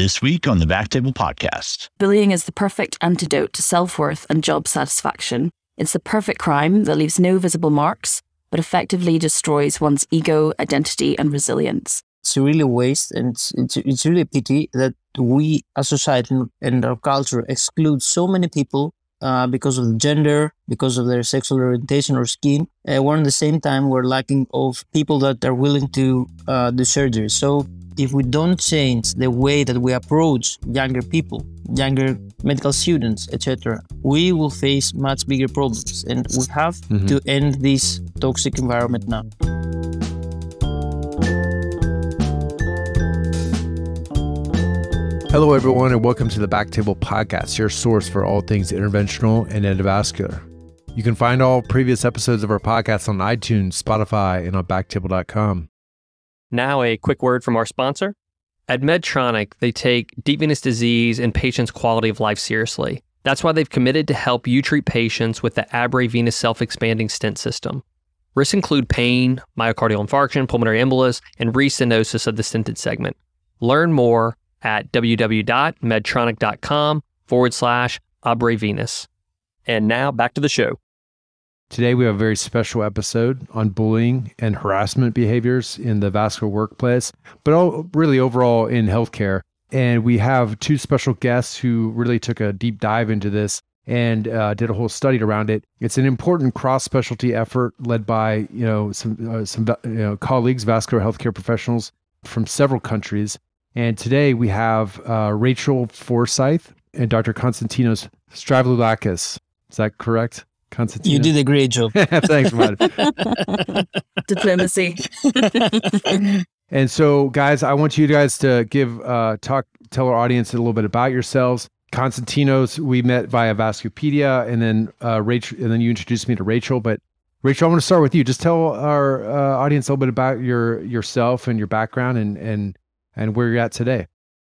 This week on the Backtable Podcast. Bullying is the perfect antidote to self worth and job satisfaction. It's the perfect crime that leaves no visible marks, but effectively destroys one's ego, identity, and resilience. It's really a waste, and it's, it's, it's really a pity that we, as a society and our culture, exclude so many people uh, because of gender, because of their sexual orientation or skin. Uh, while at the same time, we're lacking of people that are willing to uh, do surgery. So if we don't change the way that we approach younger people, younger medical students, etc., we will face much bigger problems. And we have mm-hmm. to end this toxic environment now. Hello, everyone, and welcome to the Backtable Podcast, your source for all things interventional and endovascular. You can find all previous episodes of our podcast on iTunes, Spotify, and on backtable.com. Now, a quick word from our sponsor. At Medtronic, they take deep venous disease and patients' quality of life seriously. That's why they've committed to help you treat patients with the Abre venous self expanding stent system. Risks include pain, myocardial infarction, pulmonary embolus, and restenosis of the stented segment. Learn more at www.medtronic.com forward slash Abre venous. And now back to the show. Today, we have a very special episode on bullying and harassment behaviors in the vascular workplace, but all, really overall in healthcare. And we have two special guests who really took a deep dive into this and uh, did a whole study around it. It's an important cross-specialty effort led by you know some uh, some you know, colleagues, vascular healthcare professionals from several countries. And today we have uh, Rachel Forsyth and Dr. Konstantinos Stavroulakis. Is that correct? Konstantinos? You did a great job. Thanks, man. Diplomacy. and so, guys, I want you guys to give uh, talk, tell our audience a little bit about yourselves. Constantinos, we met via Vascupedia, and then uh, Rachel, and then you introduced me to Rachel. But Rachel, I want to start with you. Just tell our uh, audience a little bit about your yourself and your background, and and and where you're at today.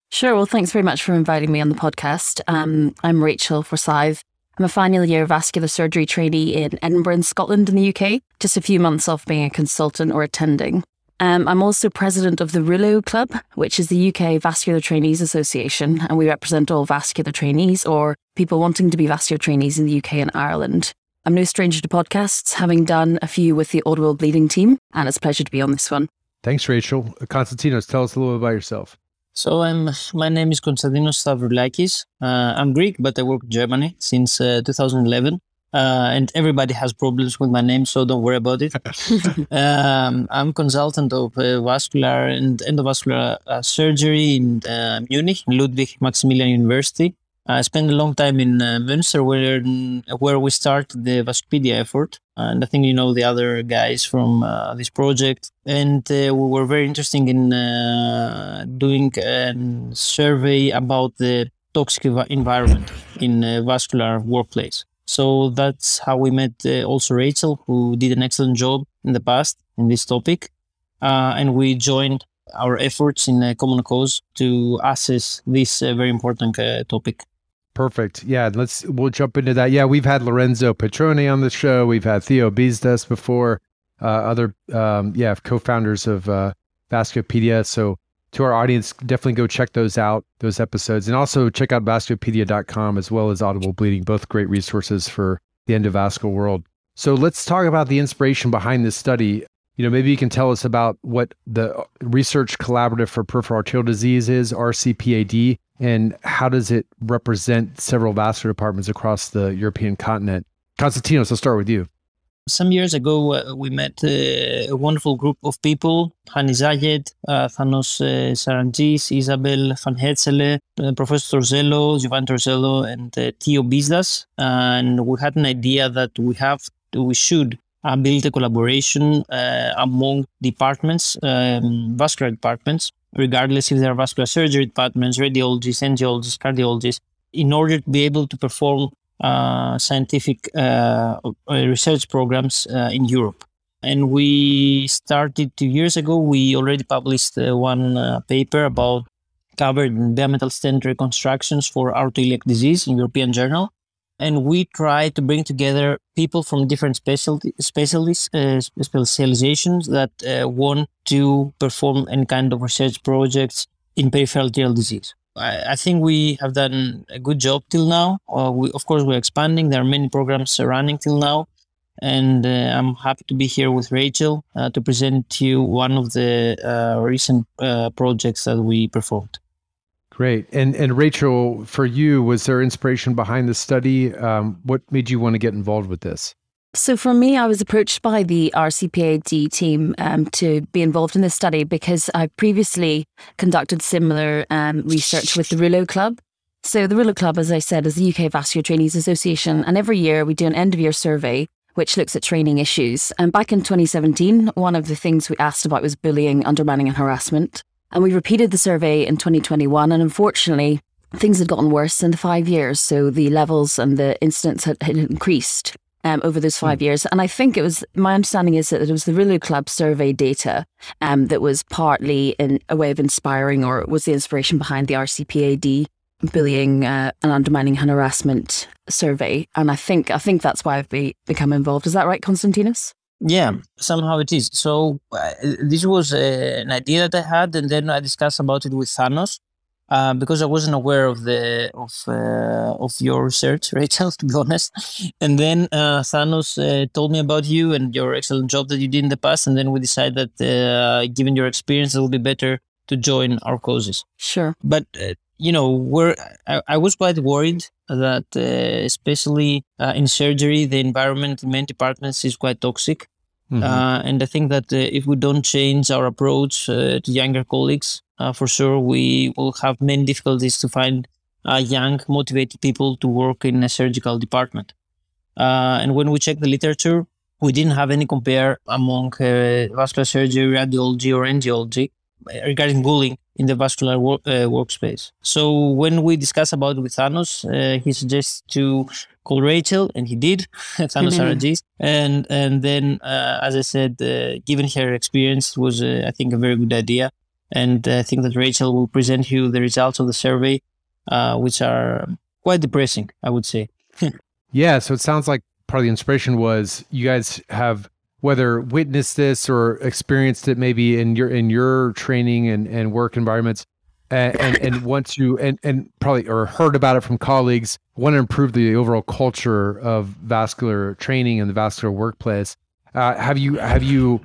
Sure. Well, thanks very much for inviting me on the podcast. Um, I'm Rachel Forsyth. I'm a final year vascular surgery trainee in Edinburgh, in Scotland, in the UK, just a few months off being a consultant or attending. Um, I'm also president of the Rouleaux Club, which is the UK Vascular Trainees Association, and we represent all vascular trainees or people wanting to be vascular trainees in the UK and Ireland. I'm no stranger to podcasts, having done a few with the Audible Bleeding team, and it's a pleasure to be on this one. Thanks, Rachel. Constantinos, tell us a little bit about yourself. So I'm. My name is Konstantinos Stavroulakis. Uh, I'm Greek, but I work in Germany since uh, 2011. Uh, and everybody has problems with my name, so don't worry about it. um, I'm consultant of uh, vascular and endovascular uh, surgery in uh, Munich, Ludwig Maximilian University. I spent a long time in uh, Münster, where where we started the Vascupedia effort, and I think you know the other guys from uh, this project. And uh, we were very interested in uh, doing a survey about the toxic environment in a vascular workplace. So that's how we met uh, also Rachel, who did an excellent job in the past in this topic, uh, and we joined our efforts in a common cause to assess this very important topic. Perfect. Yeah, let's we'll jump into that. Yeah, we've had Lorenzo Patrone on the show. We've had Theo Bisdas before. Uh, other um, yeah co-founders of uh, Vascupedia. So to our audience, definitely go check those out, those episodes, and also check out vascupedia.com as well as Audible Bleeding, both great resources for the endovascular world. So let's talk about the inspiration behind this study. You know, maybe you can tell us about what the Research Collaborative for Peripheral Arterial Disease is, RCPAD, and how does it represent several vascular departments across the European continent? Konstantinos, I'll start with you. Some years ago, uh, we met uh, a wonderful group of people Hani Zayed, uh, Thanos uh, Saratzis, Isabel Van Herzeele, uh, Professor Torsello, Giovanni Torsello, and uh, Theo Bisdas. and we had an idea that we have, we should uh, build a collaboration among departments, um, vascular departments, regardless if they're vascular surgery departments, radiologists, angiologists, cardiologists, in order to be able to perform uh, scientific uh, uh research programs uh, in Europe. And we started two years ago. We already published uh, one uh, paper about covered bimetal stent reconstructions for aortoiliac disease in European Journal and we try to bring together people from different specialty, specialties, uh, specializations that uh, want to perform any kind of research projects in peripheral arterial disease. I, I, think we have done a good job till now. Uh, we, of course, we're expanding. There are many programs running till now. And uh, I'm happy to be here with Rachel uh, to present to you one of the uh, recent projects that we performed. Great. And and Rachel, for you, was there inspiration behind the study? Um, what made you want to get involved with this? So for me, I was approached by the RCPAD team um, to be involved in this study because I previously conducted similar um, research with the Rouleaux Club. So the Rouleaux Club, as I said, is the UK Vascular Trainees Association, and every year we do an end of year survey which looks at training issues. And back in 2017, one of the things we asked about was bullying, undermining, and harassment. And we repeated the survey in 2021, and unfortunately, things had gotten worse in the five years. So the levels and the incidents had, had increased um, over those five mm. years. And I think it was my understanding is that it was the Rouleaux Club survey data um, that was partly in a way of inspiring or was the inspiration behind the RCPAD bullying uh, and undermining and harassment survey. And I think I think that's why I've be, become involved. Is that right, Konstantinos? Yeah, somehow it is. So uh, this was uh, an idea that I had, and then I discussed about it with Thanos uh, because I wasn't aware of the of uh, of your research, Rachel, to be honest. And then uh, Thanos uh, told me about you and your excellent job that you did in the past, and then we decided that given your experience, it would be better to join our causes. Sure. But you know, we're I, I was quite worried that especially in surgery, the environment in many departments is quite toxic. Mm-hmm. Uh, and I think that uh, if we don't change our approach uh, to younger colleagues, uh, for sure we will have many difficulties to find uh, young, motivated people to work in a surgical department. Uh, and when we check the literature, we didn't have any compare among vascular surgery, radiology, or angiology regarding bullying in the vascular work, workspace. So when we discuss about with Thanos, he suggests to call Rachel, and he did. Thanos mm and and then uh, as I said, uh, given her experience, was uh, I think a very good idea, and I think that Rachel will present you the results of the survey, uh, which are quite depressing, I would say. yeah, so it sounds like part of the inspiration was you guys have whether witnessed this or experienced it maybe in your in your training and, and work environments. And, and, and want to and, and probably or heard about it from colleagues want to improve the overall culture of vascular training and the vascular workplace. Uh, have you have you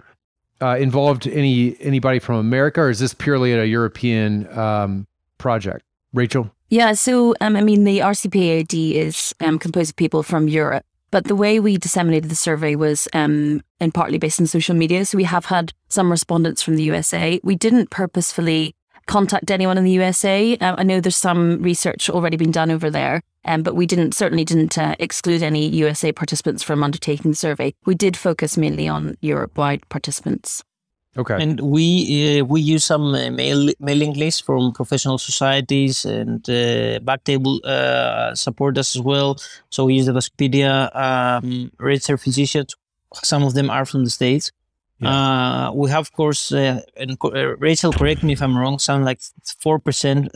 uh, involved any anybody from america or is this purely a european um, project? Rachel? Yeah so um, i mean the rcpad is um, composed of people from europe but the way we disseminated the survey was um, in partly based on social media. So we have had some respondents from the USA. We didn't purposefully contact anyone in the USA. Uh, I know there's some research already been done over there, um, but we didn't certainly didn't uh, exclude any USA participants from undertaking the survey. We did focus mainly on Europe-wide participants. Okay. And we uh, we use some uh, mail, mailing lists from professional societies and uh, Backtable uh, support us as well. So we use the Vascupedia um, registered physicians. Some of them are from the states. Yeah. Uh, we have, of course, uh, and uh, Rachel, correct me if I'm wrong, sound like 4%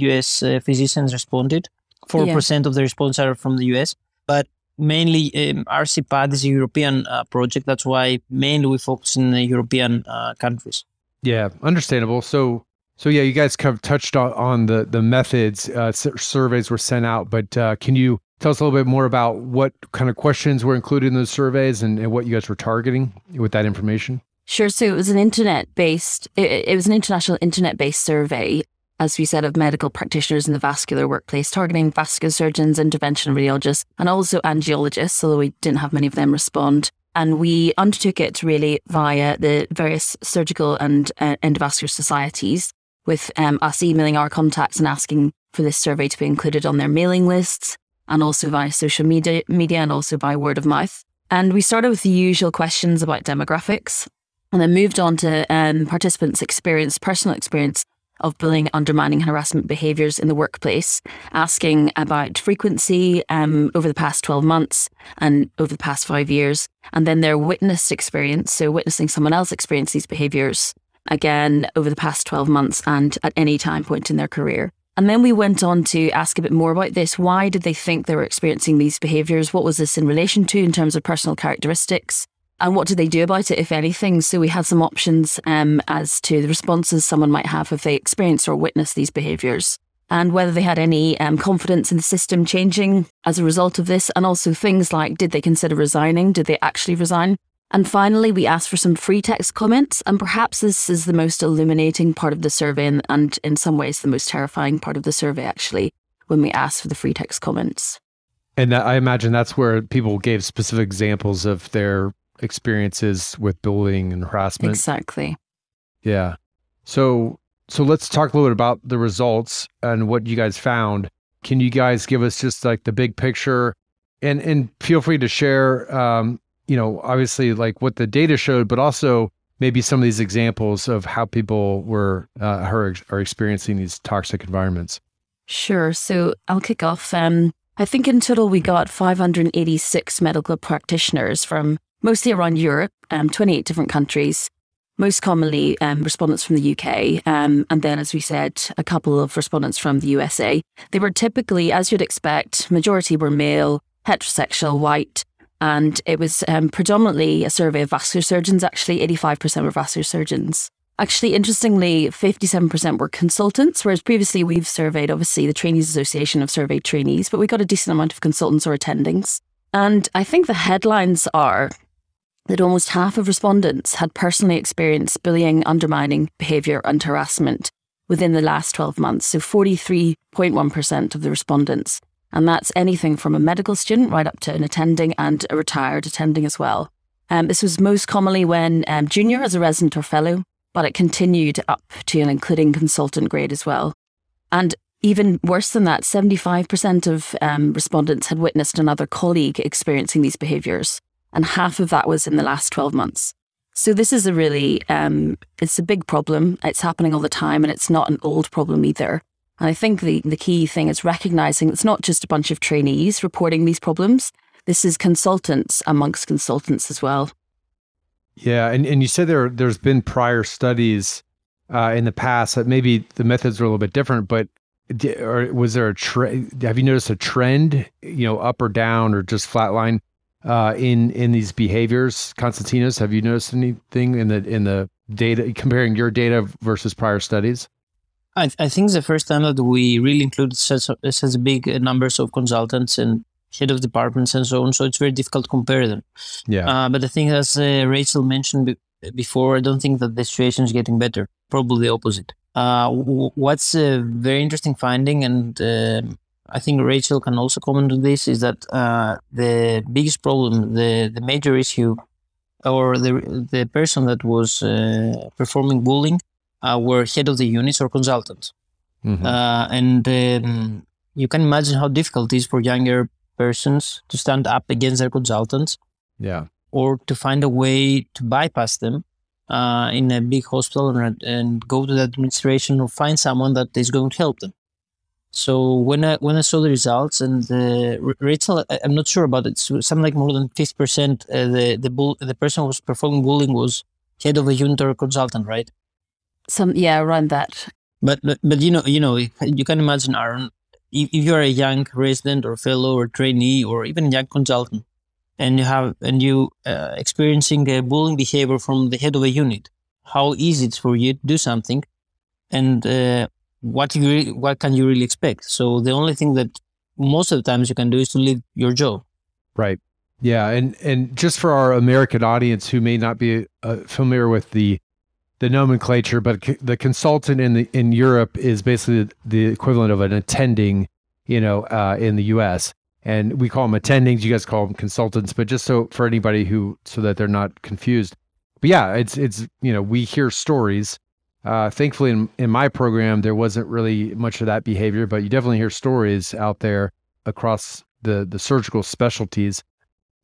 US uh, uh, physicians responded. 4% of the response are from the US. But mainly, um, RCPAD is a European uh, project. That's why mainly we focus in the European countries. Yeah, understandable. So, so yeah, you guys kind of touched on, on the the methods. surveys were sent out, but can you Tell us a little bit more about what kind of questions were included in those surveys and, and what you guys were targeting with that information. Sure. So it was an internet based, it, it was an international internet based survey, as we said, of medical practitioners in the vascular workplace, targeting vascular surgeons, intervention radiologists, and also angiologists, although we didn't have many of them respond. And we undertook it really via the various surgical and uh, endovascular societies, with um, us emailing our contacts and asking for this survey to be included on their mailing lists and also via social media, media and also by word of mouth. And we started with the usual questions about demographics and then moved on to um, participants' experience, personal experience of bullying, undermining, and harassment behaviours in the workplace, asking about frequency um, over the past 12 months and over the past five years, and then their witnessed experience, so witnessing someone else experience these behaviours again over the past 12 months and at any time point in their career. And then we went on to ask a bit more about this. Why did they think they were experiencing these behaviours? What was this in relation to in terms of personal characteristics? And what did they do about it, if anything? So we had some options um, as to the responses someone might have if they experience or witness these behaviours. and whether they had any um, confidence in the system changing as a result of this, and also things like did they consider resigning? Did they actually resign? And finally, we asked for some free text comments, and perhaps this is the most illuminating part of the survey, and, and in some ways, the most terrifying part of the survey, actually, when we asked for the free text comments. And I imagine that's where people gave specific examples of their experiences with bullying and harassment. Exactly. Yeah. So so let's talk a little bit about the results and what you guys found. Can you guys give us just like the big picture and and feel free to share um, you know, obviously like what the data showed, but also maybe some of these examples of how people were uh, are, are experiencing these toxic environments. Sure. So I'll kick off. Um, I think in total we got 586 medical practitioners from mostly around Europe, um, 28 different countries, most commonly um, respondents from the UK, um, and then, as we said, a couple of respondents from the USA. They were typically, as you'd expect, majority were male, heterosexual, white, and it was um, predominantly a survey of vascular surgeons. Actually, 85% were vascular surgeons. Actually, interestingly, 57% were consultants, whereas previously we've surveyed, obviously, the Trainees Association of surveyed trainees, but we got a decent amount of consultants or attendings. And I think the headlines are that almost half of respondents had personally experienced bullying, undermining behaviour, and harassment within the last 12 months. So 43.1% of the respondents. And that's anything from a medical student right up to an attending and a retired attending as well. Um, this was most commonly when um, junior as a resident or fellow, but it continued up to and including consultant grade as well. And even worse than that, 75% of um, respondents had witnessed another colleague experiencing these behaviours and half of that was in the last 12 months. So this is a really, um, it's a big problem. It's happening all the time and it's not an old problem either. And I think the, the key thing is recognizing it's not just a bunch of trainees reporting these problems. This is consultants amongst consultants as well. Yeah, and, and you said there there's been prior studies uh, in the past that maybe the methods are a little bit different, but or was there a trend? Have you noticed a trend, you know, up or down or just flatline uh, in in these behaviors, Constantinos? Have you noticed anything in the in the data comparing your data versus prior studies? I, I think the first time that we really included such such big numbers of consultants and head of departments and so on. So it's very difficult to compare them. Yeah. Uh, but I think, as uh, Rachel mentioned be- before, I don't think that the situation is getting better. Probably the opposite. Uh, w- what's a very interesting finding, and um, I think Rachel can also comment on this is that uh, the biggest problem, the the major issue, or the the person that was uh, performing bullying, uh, were head of the units or consultants, mm-hmm. uh, and um, you can imagine how difficult it is for younger persons to stand up against their consultants, yeah, or to find a way to bypass them. Uh, in a big hospital and, and go to the administration or find someone that is going to help them. So when I when I saw the results and the Rachel, I'm not sure about it. So something like more than fifty percent. Uh, the the bull, the person who was performing bullying was head of a unit or a consultant, right? Some yeah, around that. But but, but you know you know you can imagine Aaron, if, if you're a young resident or fellow or trainee or even young consultant, and you have and you uh, experiencing a bullying behavior from the head of a unit, how easy it's for you to do something, and uh, what you what can you really expect? So the only thing that most of the times you can do is to leave your job. Right. Yeah, and and just for our American audience who may not be uh, familiar with the the nomenclature, but c- the consultant in the in Europe is basically the equivalent of an attending, you know, uh, in the U.S. And we call them attendings. You guys call them consultants, but just so for anybody who so that they're not confused. But yeah, it's it's you know we hear stories uh, thankfully, in, in my program, there wasn't really much of that behavior, but you definitely hear stories out there across the the surgical specialties.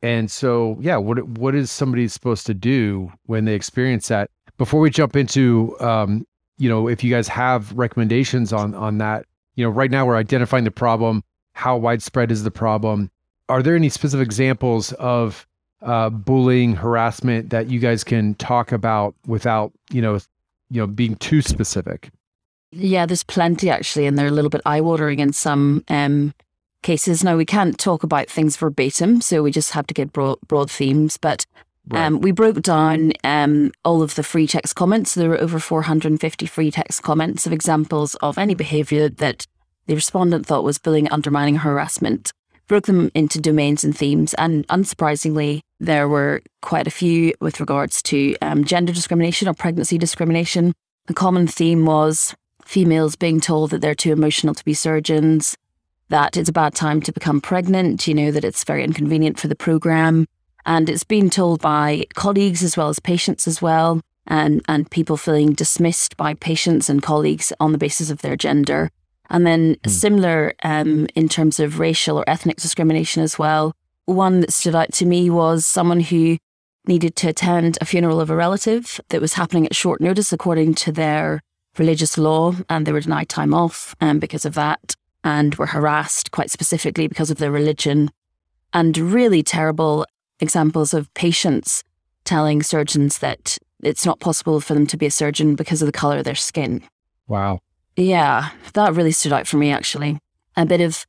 And so, yeah, what what is somebody supposed to do when they experience that? Before we jump into, um, you know, if you guys have recommendations on on that, you know, right now we're identifying the problem. How widespread is the problem? Are there any specific examples of uh, bullying, harassment that you guys can talk about without, you know, you know being too specific. Yeah there's plenty actually and they're a little bit eye-watering in some um, cases. Now we can't talk about things verbatim so we just have to get broad, broad themes but right. um, we broke down um, all of the free text comments. There were over 450 free text comments of examples of any behavior that the respondent thought was bullying, undermining, harassment, broke them into domains and themes. And unsurprisingly, there were quite a few with regards to um, gender discrimination or pregnancy discrimination. The common theme was females being told that they're too emotional to be surgeons, that it's a bad time to become pregnant, you know, that it's very inconvenient for the program. And it's been told by colleagues as well as patients as well, and, and people feeling dismissed by patients and colleagues on the basis of their gender. And then mm. similar um, in terms of racial or ethnic discrimination as well. One that stood out to me was someone who needed to attend a funeral of a relative that was happening at short notice according to their religious law, and they were denied time off um, because of that, and were harassed quite specifically because of their religion. And really terrible examples of patients telling surgeons that it's not possible for them to be a surgeon because of the color of their skin. Wow. Yeah, that really stood out for me actually. A bit of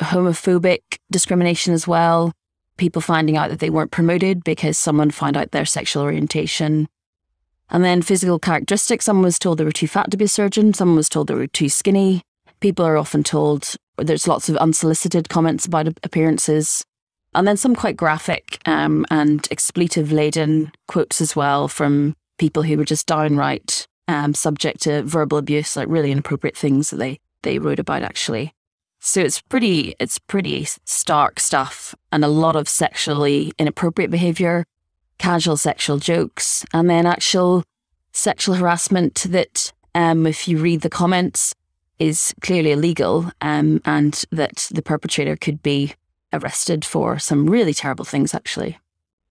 homophobic discrimination as well. People finding out that they weren't promoted because someone found out their sexual orientation. And then physical characteristics. Someone was told they were too fat to be a surgeon. Someone was told they were too skinny. People are often told there's lots of unsolicited comments about appearances. And then some quite graphic um, and expletive laden quotes as well from people who were just downright um, subject to verbal abuse, like really inappropriate things that they, they wrote about actually. So it's pretty it's pretty stark stuff and a lot of sexually inappropriate behavior, casual sexual jokes, and then actual sexual harassment that um, if you read the comments is clearly illegal um, and that the perpetrator could be arrested for some really terrible things actually.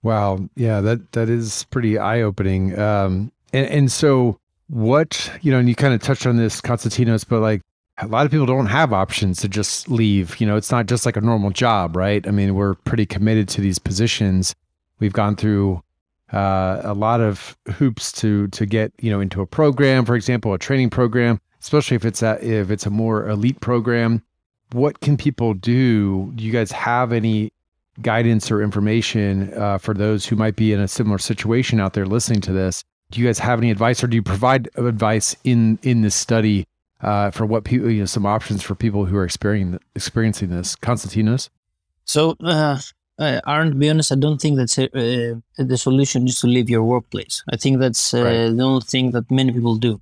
Wow. Yeah, that that is pretty eye opening. Um, and, and so what, you know, and you kind of touched on this, constantinos but like a lot of people don't have options to just leave. You know, it's not just like a normal job, right? I mean, we're pretty committed to these positions. We've gone through uh, a lot of hoops to to get you know into a program, for example, a training program, especially if it's a if it's a more elite program. What can people do? Do you guys have any guidance or information uh, for those who might be in a similar situation out there listening to this? Do you guys have any advice, or do you provide advice in in this study uh, for what people, you know, some options for people who are experiencing experiencing this? Constantinos? So, uh, uh, Aaron, to be honest, I don't think that's uh, the solution is to leave your workplace. I think that's uh, right. the only thing that many people do.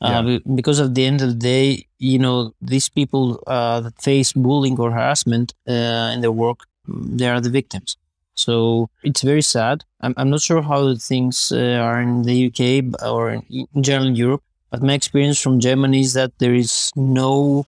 Uh, yeah. Because at the end of the day, you know, these people uh, that face bullying or harassment uh, in their work, they are the victims. So it's very sad. I'm, I'm not sure how things uh, are in the UK or in general in Europe, but my experience from Germany is that there is no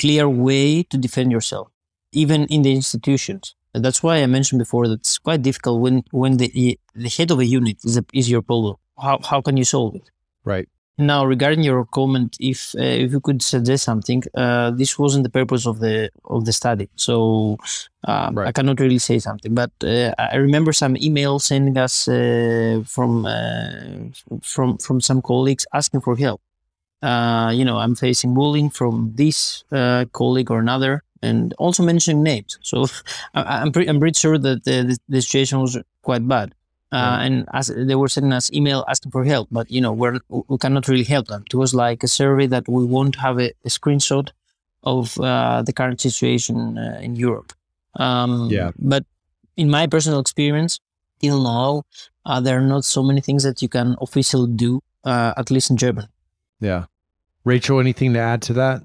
clear way to defend yourself, even in the institutions. And that's why I mentioned before that it's quite difficult when when the the head of a unit is a, is your problem. How how can you solve it? Right. Now, regarding your comment, if uh, if you could suggest something, uh, this wasn't the purpose of the of the study, so um, right. I cannot really say something. But uh, I remember some emails sending us uh, from uh, from from some colleagues asking for help. Uh, you know, I'm facing bullying from this colleague or another, and also mentioning names. So I, am pretty I'm pretty sure that the, the situation was quite bad. Uh, and as they were sending us email asking for help, but you know we're, we cannot really help them. It was like a survey that we won't have a, a screenshot of uh, the current situation uh, in Europe. Um, yeah. But in my personal experience, till now, uh, there are not so many things that you can officially do, uh, at least in German. Yeah. Rachel, anything to add to that?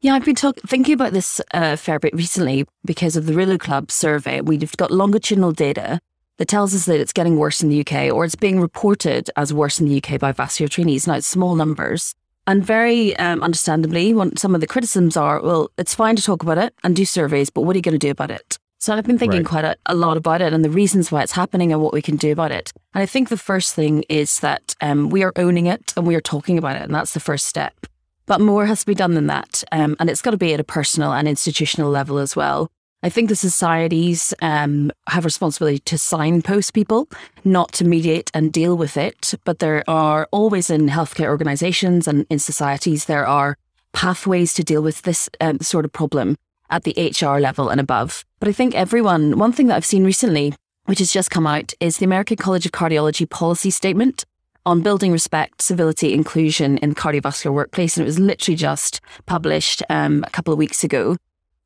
Yeah, I've been talk- thinking about this a uh, fair bit recently because of the Rouleaux Club survey. We've got longitudinal data that tells us that it's getting worse in the UK or it's being reported as worse in the UK by vascular trainees. Now, it's small numbers. And very um, understandably, some of the criticisms are, well, it's fine to talk about it and do surveys, but what are you going to do about it? So I've been thinking right. quite a, a, lot about it and the reasons why it's happening and what we can do about it. And I think the first thing is that um, we are owning it and we are talking about it, and that's the first step. But more has to be done than that, um, and it's got to be at a personal and institutional level as well. I think the societies um, have responsibility to signpost people, not to mediate and deal with it. But there are always in healthcare organisations and in societies there are pathways to deal with this um, sort of problem at the HR level and above. But I think everyone, one thing that I've seen recently, which has just come out, is the American College of Cardiology policy statement on building respect, civility, inclusion in the cardiovascular workplace. And it was literally just published um, a couple of weeks ago.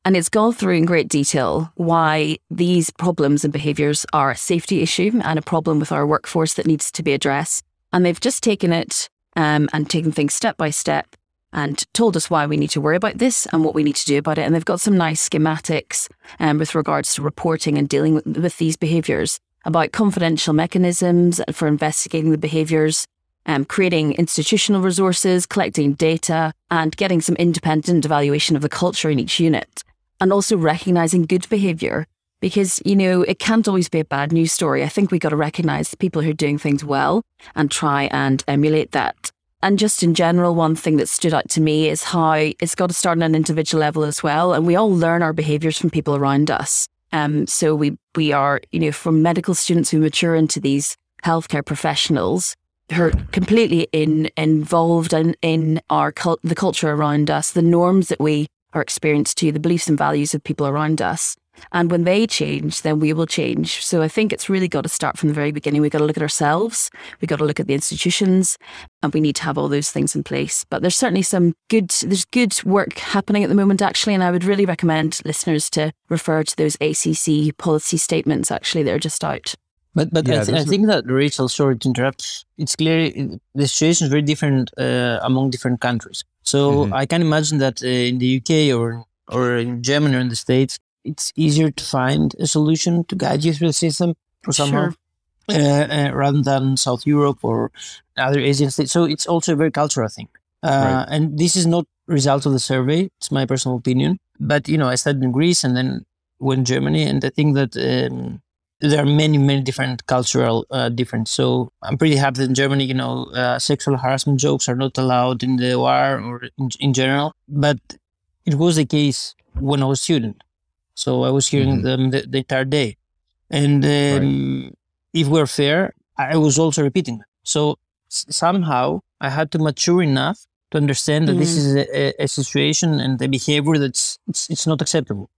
And it's gone through in great detail why these problems and behaviours are a safety issue and a problem with our workforce that needs to be addressed. And they've just taken it um, and taken things step by step and told us why we need to worry about this and what we need to do about it. And they've got some nice schematics um, with regards to reporting and dealing with, with these behaviours about confidential mechanisms for investigating the behaviours, um, creating institutional resources, collecting data, and getting some independent evaluation of the culture in each unit and also recognizing good behavior because you know it can't always be a bad news story. I think we got to recognize people who are doing things well and try and emulate that. And just in general one thing that stood out to me is how it's got to start on an individual level as well and we all learn our behaviors from people around us. Um, so we we are you know from medical students who mature into these healthcare professionals who are completely in involved in in our cult, the culture around us the norms that we our experience to the beliefs and values of people around us. And when they change, then we will change. So I think it's really got to start from the very beginning. We've got to look at ourselves, we've got to look at the institutions, and we need to have all those things in place. But there's certainly some good there's good work happening at the moment actually, and I would really recommend listeners to refer to those ACC policy statements actually that are just out. But but yeah, I, th- I, think that Rachel, sorry to interrupt. It's clear the situation is very different uh, among different countries. So mm-hmm. I can imagine that uh, in the UK or or in Germany or in the States, it's easier to find a solution to guide you through the system for somehow, sure. uh, uh, rather than South Europe or other Asian states. So it's also a very cultural thing. Uh, right. And this is not result of the survey. It's my personal opinion. But you know, I studied in Greece and then went Germany, and I think that. Um, there are many many different cultural uh, difference so i'm pretty happy in germany you know uh, sexual harassment jokes are not allowed in the war or in, in, general but it was the case when i was a student so i was hearing mm-hmm. them the, the, entire day and um, right. if we're fair i was also repeating them so s- somehow i had to mature enough to understand that mm-hmm. this is a, a, situation and a behavior that's it's, it's not acceptable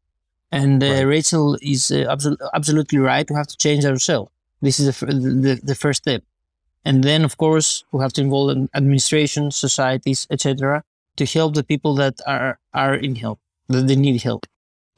and uh, right. Rachel is uh, absol- absolutely right. We have to change ourselves. This is the, the, the first step. And then, of course, we have to involve administration, societies, etc., to help the people that are are in help, that they need help.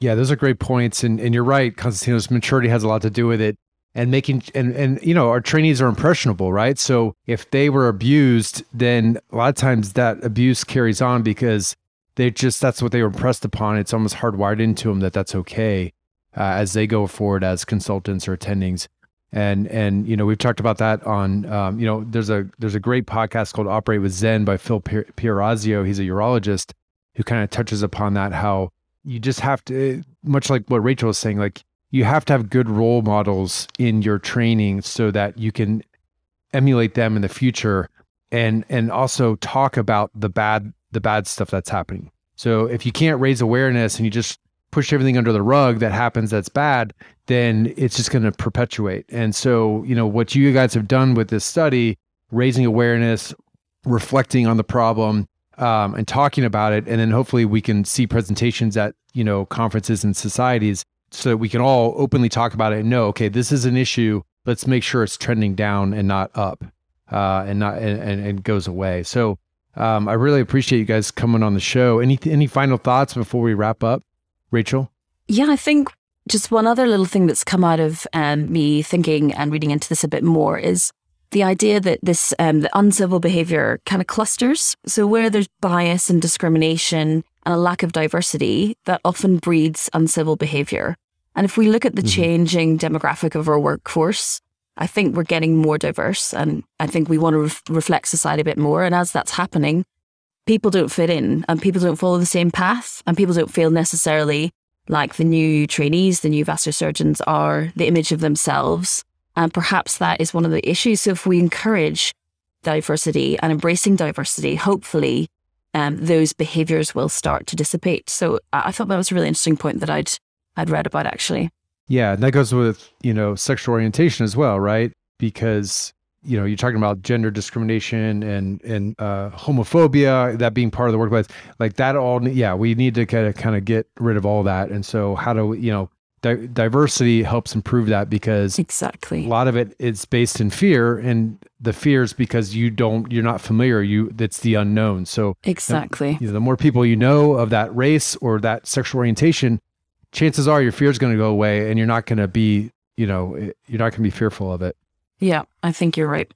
Yeah, those are great points, and and you're right. Constantino's maturity has a lot to do with it, and making and and you know our trainees are impressionable, right? So if they were abused, then a lot of times that abuse carries on because they just that's what they were impressed upon. It's almost hardwired into them that that's okay uh, as they go forward as consultants or attendings. And and you know we've talked about that on um, you know there's a there's a great podcast called Operate with Zen by Phil Pierorazio. He's a urologist who kind of touches upon that how you just have to much like what Rachel was saying like you have to have good role models in your training so that you can emulate them in the future and and also talk about the bad the bad stuff that's happening. So if you can't raise awareness and you just push everything under the rug that happens that's bad, then it's just going to perpetuate. And so, you know, what you guys have done with this study, raising awareness, reflecting on the problem, um, and talking about it, and then hopefully we can see presentations at you know conferences and societies so that we can all openly talk about it and know, okay, this is an issue. Let's make sure it's trending down and not up, uh, and not and, and, and goes away. So um, I really appreciate you guys coming on the show. Any any final thoughts before we wrap up, Rachel? Yeah, I think just one other little thing that's come out of um, me thinking and reading into this a bit more is the idea that this um, the uncivil behavior kind of clusters. So where there's bias and discrimination and a lack of diversity, that often breeds uncivil behavior. And if we look at the mm-hmm. changing demographic of our workforce, I think we're getting more diverse and I think we want to re- reflect society a bit more. And as that's happening, people don't fit in and people don't follow the same path and people don't feel necessarily like the new trainees, the new vascular surgeons are the image of themselves. And perhaps that is one of the issues. So if we encourage diversity and embracing diversity, hopefully um, those behaviors will start to dissipate. So I thought that was a really interesting point that I'd I'd read about actually. Yeah, and that goes with, you know, sexual orientation as well, right? Because, you know, you're talking about gender discrimination and and uh, homophobia, that being part of the workplace. Like that all yeah, we need to kind of kind of get rid of all that. And so how do we, you know, di- diversity helps improve that because Exactly. a lot of it is based in fear and the fear is because you don't you're not familiar you that's the unknown so Exactly. you know, the more people you know of that race or that sexual orientation chances are your fear is going to go away and you're not going to be you know eh, you're not going to be fearful of it Yeah, I think you're right.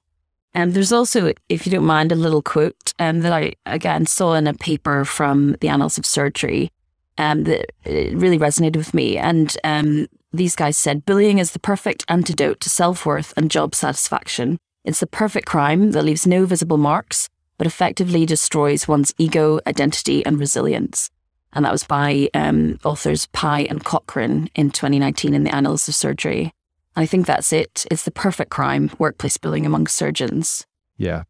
And there's also, if you don't mind, a little quote um, that I again saw in a paper from the Annals of Surgery um, that it really resonated with me. And um, these guys said bullying is the perfect antidote to self worth and job satisfaction. It's the perfect crime that leaves no visible marks, but effectively destroys one's ego, identity, and resilience. And that was by um, authors Pye and Cochrane in 2019 in the Annals of Surgery. And I think that's it. It's the perfect crime, workplace bullying among surgeons. yeah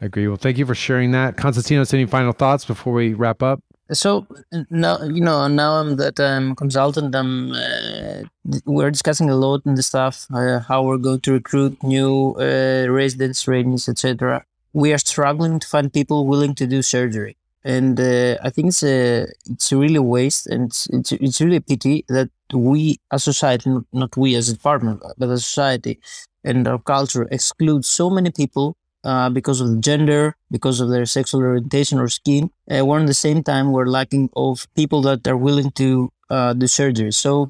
I agree well thank you for sharing that constantinos any final thoughts before we wrap up So now you know now I'm that I'm consultant. I'm uh, we're discussing a lot in the stuff uh, how we're going to recruit new uh, residents, trainees, etc. We are struggling to find people willing to do surgery, and uh, I think it's a it's a really waste, and it's, it's it's really a pity that we as society, not- we as a department, but as society and our culture excludes so many people uh, because of gender, because of their sexual orientation or skin. Uh, while at the same time, we're lacking of people that are willing to uh, do surgery. So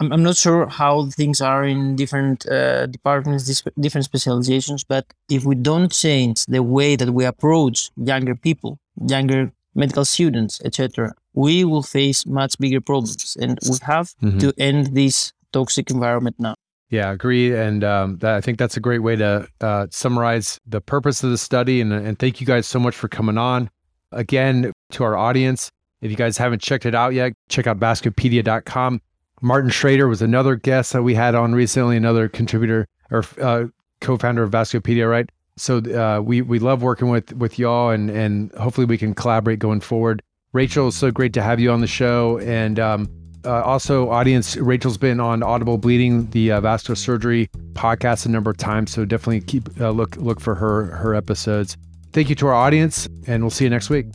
I'm, I'm not sure how things are in different uh, departments, different specializations, but if we don't change the way that we approach younger people, younger medical students, etc., we will face much bigger problems. And we have Mhm. to end this toxic environment now. Yeah, agree. And um, that, I think that's a great way to uh, summarize the purpose of the study. And, and thank you guys so much for coming on. Again, to our audience, if you guys haven't checked it out yet, check out vascupedia.com. Martin Schrader was another guest that we had on recently, another contributor or uh, co-founder of Vascupedia, right? So uh, we we love working with with y'all, and and hopefully we can collaborate going forward. Rachel, so great to have you on the show, and um, uh, also, audience, Rachel's been on Audible Bleeding, the uh, vascular surgery podcast, a number of times. So definitely keep uh, look look for her her episodes. Thank you to our audience, and we'll see you next week.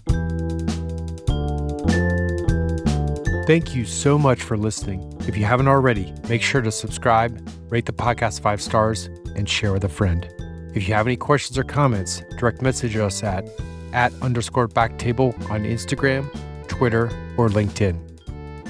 Thank you so much for listening. If you haven't already, make sure to subscribe, rate the podcast five stars, and share with a friend. If you have any questions or comments, direct message us at at underscore backtable on Instagram, Twitter, or LinkedIn.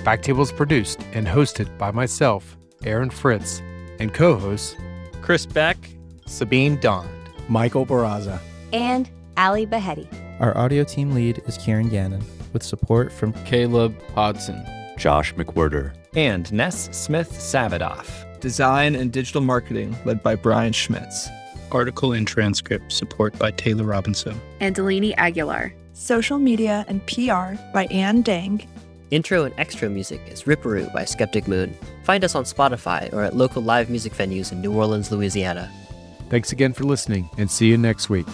Backtable is produced and hosted by myself, Aaron Fritz, and co-hosts Chris Beck, Sabeen Dhand, Michael Barraza. and Ali Baheti. Our audio team lead is Kieran Gannon, with support from Caleb Hodson. Josh McWhirter. and Ness Smith Savadoff. Design and digital marketing led by Brian Schmitz. Article and transcript support by Taylor Robinson. And Delaney Aguilar. Social media and PR by Ann Dang. Intro and extra music is Ripperoo by Skeptic Moon. Find us on Spotify or at local live music venues in New Orleans, Louisiana. Thanks again for listening, and see you next week.